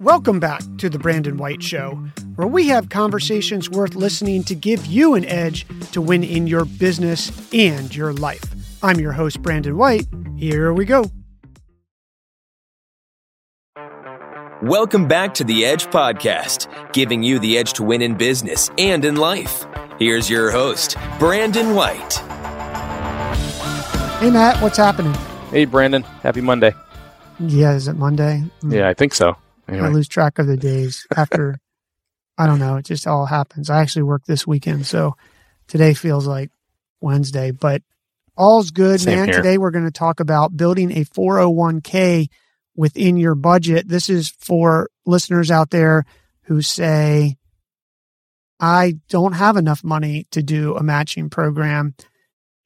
Welcome back to the Brandon White Show, where we have conversations worth listening to give you an edge to win in your business and your life. I'm your host, Brandon White. Here we go. Welcome back to the Edge Podcast, giving you the edge to win in business and in life. Here's your host, Brandon White. Hey, Matt, what's happening? Hey, Brandon. Happy Monday. Yeah, is it Monday? Mm. Yeah, I think so. Anyway. I lose track of the days after. I don't know. It just all happens. I actually work this weekend, so today feels like Wednesday, but all's good, Same man. Here. Today we're going to talk about building a 401k within your budget. This is for listeners out there who say, I don't have enough money to do a matching program.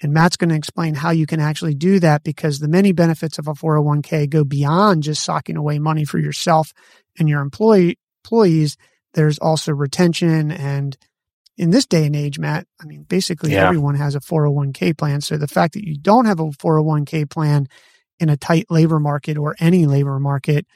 And Matt's going to explain how you can actually do that because the many benefits of a 401k go beyond just socking away money for yourself and your employee employees. There's also retention and in this day and age, Matt, I mean, basically yeah. everyone has a 401k plan. So the fact that you don't have a 401k plan in a tight labor market or any labor market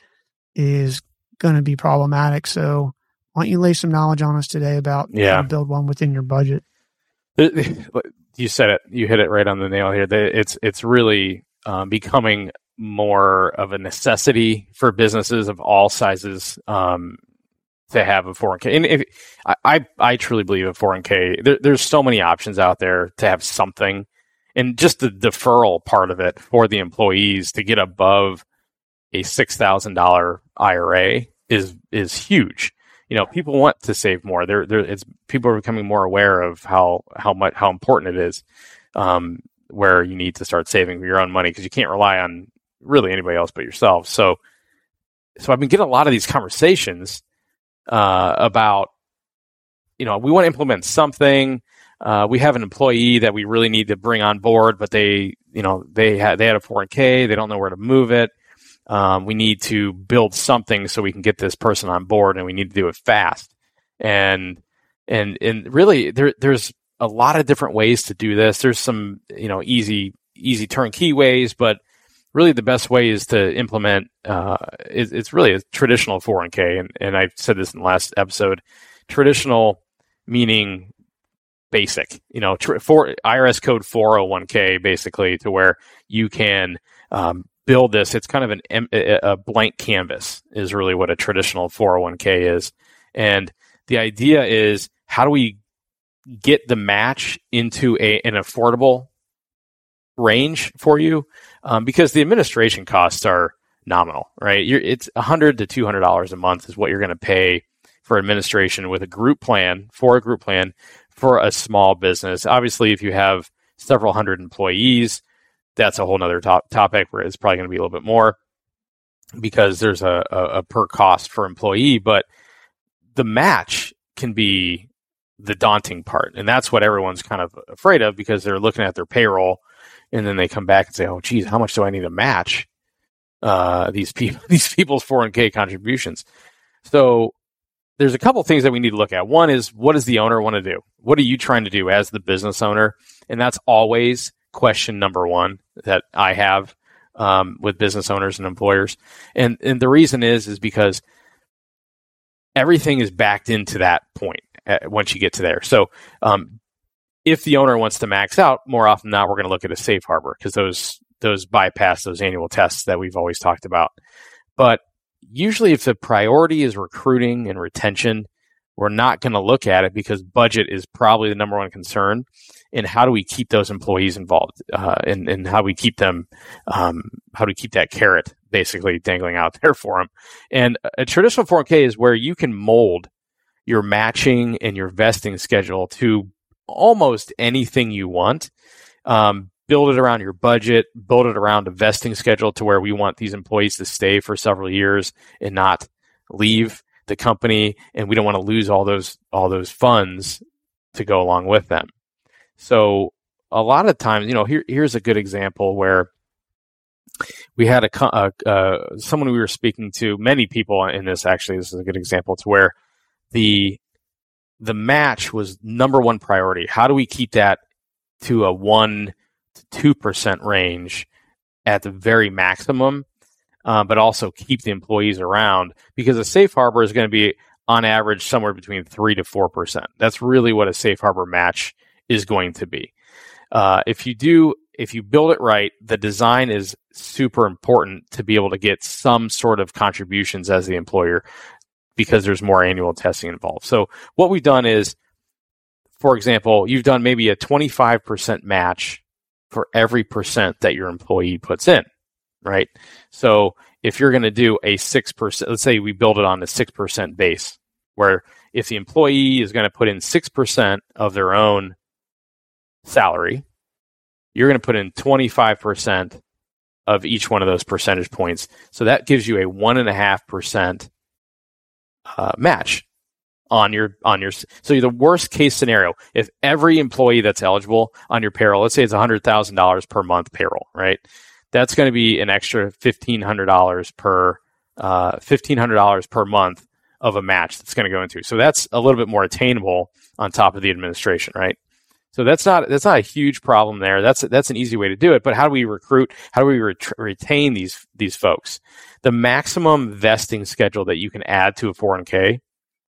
is going to be problematic. So why don't you lay some knowledge on us today about yeah. how to build one within your budget? you said it. You hit it right on the nail here. It's it's really um, becoming more of a necessity for businesses of all sizes um, to have a 401k. And if, I, I truly believe a 401k. There, there's so many options out there to have something, and just the deferral part of it for the employees to get above a six thousand dollar IRA is is huge you know people want to save more. They're, they're it's people are becoming more aware of how how much how important it is. Um, where you need to start saving your own money because you can't rely on really anybody else but yourself. So, so I've been getting a lot of these conversations uh, about, you know, we want to implement something. Uh, we have an employee that we really need to bring on board, but they, you know, they had they had a 401k, they don't know where to move it um, we need to build something so we can get this person on board and we need to do it fast and and and really there there's a lot of different ways to do this there's some you know easy easy turnkey ways but really the best way is to implement uh, it, it's really a traditional 401k and, and i said this in the last episode traditional meaning basic you know tr- for irs code 401k basically to where you can um, build this, it's kind of an a blank canvas is really what a traditional 401k is. And the idea is how do we get the match into a, an affordable range for you? Um, because the administration costs are nominal, right? You're, it's 100 to $200 a month is what you're going to pay for administration with a group plan, for a group plan for a small business. Obviously, if you have several hundred employees, that's a whole nother top, topic where it's probably going to be a little bit more because there's a, a, a per cost for employee, but the match can be the daunting part. And that's what everyone's kind of afraid of because they're looking at their payroll and then they come back and say, oh, geez, how much do I need to match uh, these people, these people's 401k contributions? So there's a couple things that we need to look at. One is what does the owner want to do? What are you trying to do as the business owner? And that's always question number one that I have um, with business owners and employers, and and the reason is is because everything is backed into that point uh, once you get to there. So um, if the owner wants to max out, more often than not, we're going to look at a safe harbor because those those bypass those annual tests that we've always talked about. But usually, if the priority is recruiting and retention, we're not going to look at it because budget is probably the number one concern and how do we keep those employees involved uh, and, and how we keep them um, how do we keep that carrot basically dangling out there for them and a traditional 4k is where you can mold your matching and your vesting schedule to almost anything you want um, build it around your budget build it around a vesting schedule to where we want these employees to stay for several years and not leave the company and we don't want to lose all those all those funds to go along with them so a lot of times, you know, here here's a good example where we had a uh, uh, someone we were speaking to. Many people in this actually, this is a good example to where the the match was number one priority. How do we keep that to a one to two percent range at the very maximum? uh, but also keep the employees around because a safe harbor is going to be on average somewhere between three to four percent. That's really what a safe harbor match is going to be. Uh, if you do, if you build it right, the design is super important to be able to get some sort of contributions as the employer because there's more annual testing involved. So what we've done is, for example, you've done maybe a 25% match for every percent that your employee puts in, right? So if you're going to do a 6%, let's say we build it on the 6% base, where if the employee is going to put in 6% of their own salary, you're going to put in 25% of each one of those percentage points. So that gives you a 1.5% uh, match on your on your so the worst case scenario if every employee that's eligible on your payroll let's say it's $100000 per month payroll right? That's going to be an extra $1500 per uh, $1500 per month of a match that's going to go into. So that's a little bit more attainable on top of the administration right so that's not that's not a huge problem there. That's that's an easy way to do it. But how do we recruit? How do we ret- retain these these folks? The maximum vesting schedule that you can add to a 401k.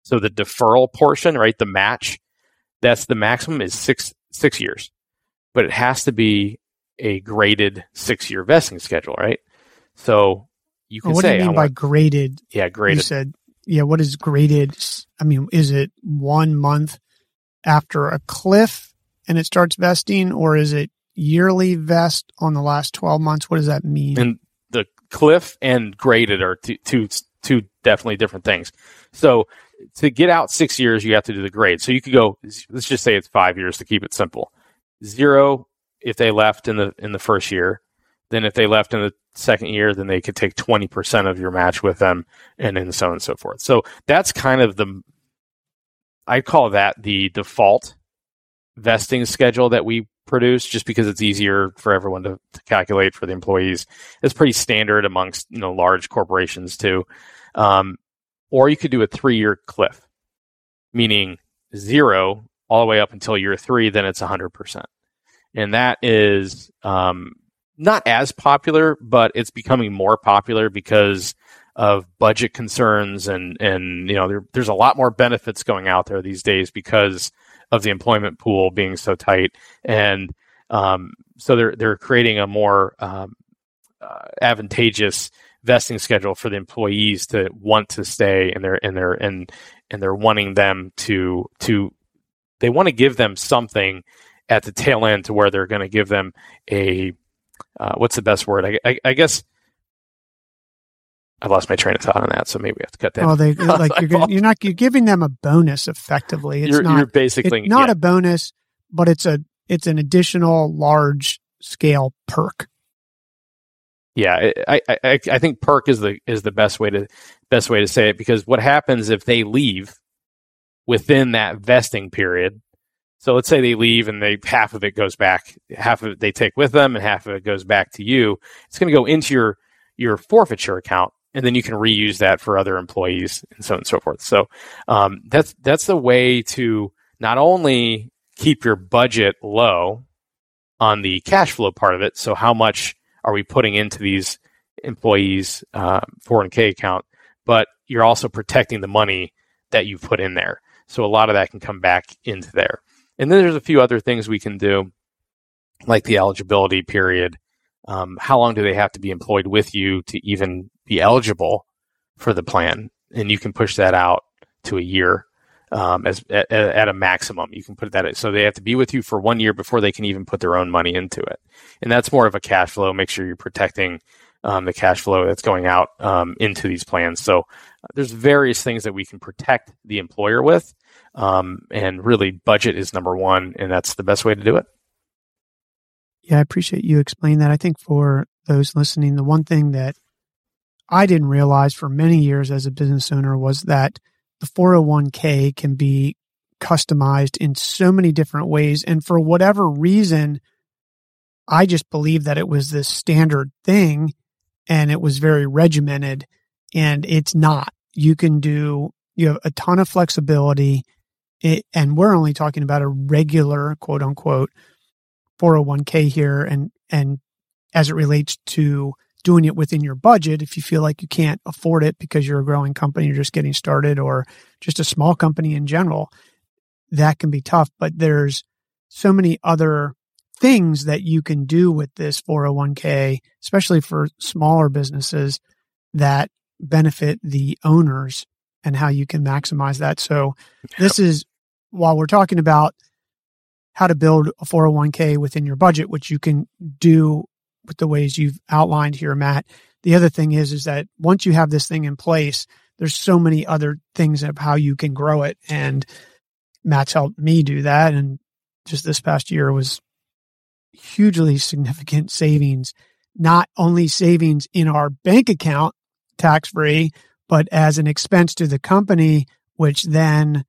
So the deferral portion, right? The match, that's the maximum is six six years, but it has to be a graded six year vesting schedule, right? So you can well, what say, do you mean by graded? Yeah, graded. You said, yeah. What is graded? I mean, is it one month after a cliff and it starts vesting, or is it yearly vest on the last 12 months? What does that mean? And the cliff and graded are two, two, two definitely different things. So to get out six years, you have to do the grade. So you could go, let's just say it's five years to keep it simple. Zero if they left in the in the first year. Then if they left in the second year, then they could take 20% of your match with them and then so on and so forth. So that's kind of the, I call that the default vesting schedule that we produce just because it's easier for everyone to, to calculate for the employees. It's pretty standard amongst you know large corporations too. Um, or you could do a three year cliff, meaning zero all the way up until year three, then it's 100%. And that is um, not as popular, but it's becoming more popular because of budget concerns and, and you know, there, there's a lot more benefits going out there these days because of the employment pool being so tight, and um, so they're they're creating a more um, uh, advantageous vesting schedule for the employees to want to stay, and they're and they're and and they're wanting them to to they want to give them something at the tail end to where they're going to give them a uh, what's the best word? I, I, I guess I lost my train of thought on that, so maybe we have to cut that. Oh, they like you're gonna, you're not you're giving them a bonus effectively. It's you're, not you're basically not yeah. a bonus, but it's a it's an additional large scale perk. Yeah, I, I I think perk is the is the best way to best way to say it because what happens if they leave within that vesting period? So let's say they leave and they half of it goes back, half of it they take with them, and half of it goes back to you. It's going to go into your your forfeiture account and then you can reuse that for other employees and so on and so forth. So um, that's that's the way to not only keep your budget low on the cash flow part of it. So how much are we putting into these employees' uh, 401k account? But you're also protecting the money that you put in there. So a lot of that can come back into there. And then there's a few other things we can do, like the eligibility period um, how long do they have to be employed with you to even be eligible for the plan? And you can push that out to a year um, as at, at, a maximum. You can put that so they have to be with you for one year before they can even put their own money into it. And that's more of a cash flow. Make sure you're protecting um, the cash flow that's going out um, into these plans. So uh, there's various things that we can protect the employer with. Um, and really, budget is number one, and that's the best way to do it. Yeah, I appreciate you explaining that. I think for those listening, the one thing that I didn't realize for many years as a business owner was that the 401k can be customized in so many different ways. And for whatever reason, I just believed that it was this standard thing and it was very regimented and it's not. You can do, you have a ton of flexibility. It, and we're only talking about a regular quote unquote 401k here and and as it relates to doing it within your budget. If you feel like you can't afford it because you're a growing company, you're just getting started, or just a small company in general, that can be tough. But there's so many other things that you can do with this 401k, especially for smaller businesses that benefit the owners and how you can maximize that. So this is while we're talking about how to build a 401k within your budget, which you can do with the ways you've outlined here, Matt. The other thing is, is that once you have this thing in place, there's so many other things of how you can grow it. And Matt's helped me do that. And just this past year was hugely significant savings, not only savings in our bank account tax free, but as an expense to the company, which then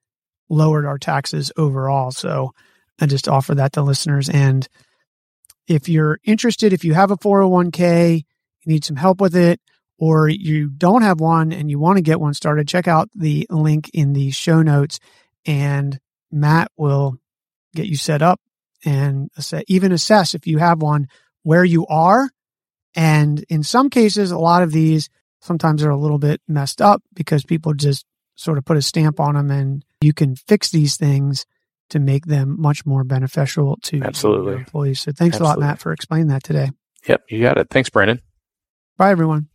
lowered our taxes overall. So I just offer that to listeners. And if you're interested, if you have a 401k, you need some help with it, or you don't have one and you want to get one started, check out the link in the show notes and Matt will get you set up and even assess if you have one where you are. And in some cases, a lot of these sometimes they're a little bit messed up because people just sort of put a stamp on them and you can fix these things to make them much more beneficial to Absolutely. employees. So thanks Absolutely. a lot, Matt, for explaining that today. Yep, you got it. Thanks, Brandon. Bye, everyone.